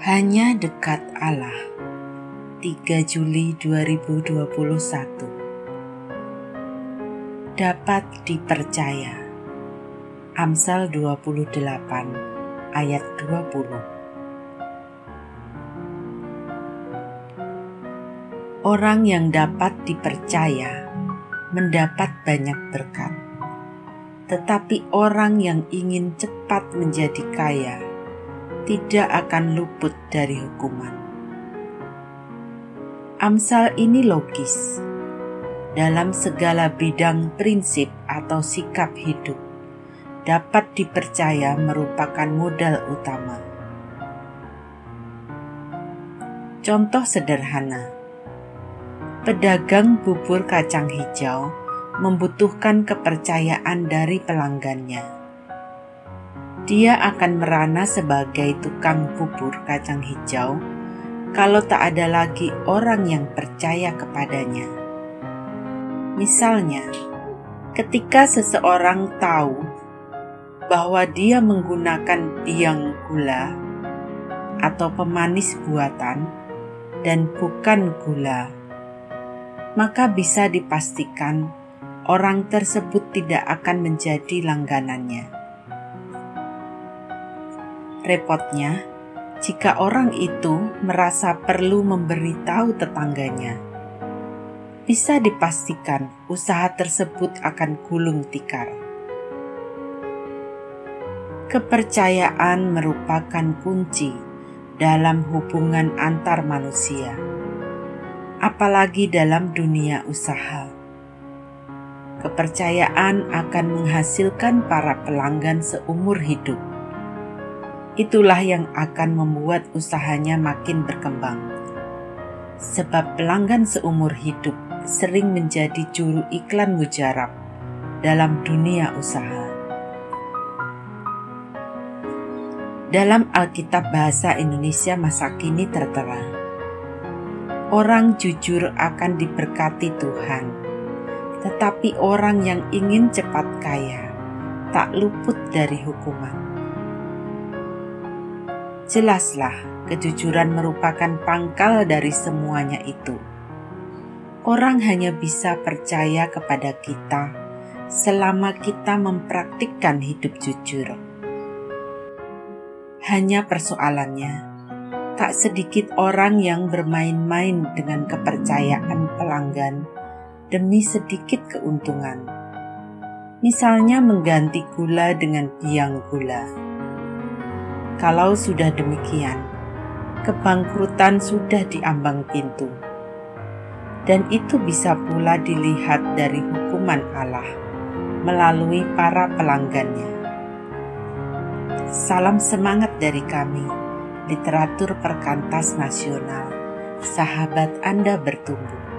Hanya dekat Allah. 3 Juli 2021 Dapat dipercaya. Amsal 28 ayat 20 Orang yang dapat dipercaya mendapat banyak berkat. Tetapi orang yang ingin cepat menjadi kaya tidak akan luput dari hukuman. Amsal ini logis dalam segala bidang prinsip atau sikap hidup dapat dipercaya merupakan modal utama. Contoh sederhana, pedagang bubur kacang hijau membutuhkan kepercayaan dari pelanggannya. Dia akan merana sebagai tukang bubur kacang hijau kalau tak ada lagi orang yang percaya kepadanya. Misalnya, ketika seseorang tahu bahwa dia menggunakan biang gula atau pemanis buatan dan bukan gula, maka bisa dipastikan orang tersebut tidak akan menjadi langganannya. Repotnya, jika orang itu merasa perlu memberitahu tetangganya, bisa dipastikan usaha tersebut akan gulung tikar. Kepercayaan merupakan kunci dalam hubungan antar manusia, apalagi dalam dunia usaha kepercayaan akan menghasilkan para pelanggan seumur hidup. Itulah yang akan membuat usahanya makin berkembang. Sebab pelanggan seumur hidup sering menjadi juru iklan mujarab dalam dunia usaha. Dalam Alkitab Bahasa Indonesia masa kini tertera, orang jujur akan diberkati Tuhan tetapi orang yang ingin cepat kaya tak luput dari hukuman. Jelaslah, kejujuran merupakan pangkal dari semuanya itu. Orang hanya bisa percaya kepada kita selama kita mempraktikkan hidup jujur. Hanya persoalannya, tak sedikit orang yang bermain-main dengan kepercayaan pelanggan demi sedikit keuntungan. Misalnya mengganti gula dengan biang gula. Kalau sudah demikian, kebangkrutan sudah diambang pintu. Dan itu bisa pula dilihat dari hukuman Allah melalui para pelanggannya. Salam semangat dari kami, literatur perkantas nasional. Sahabat Anda bertumbuh.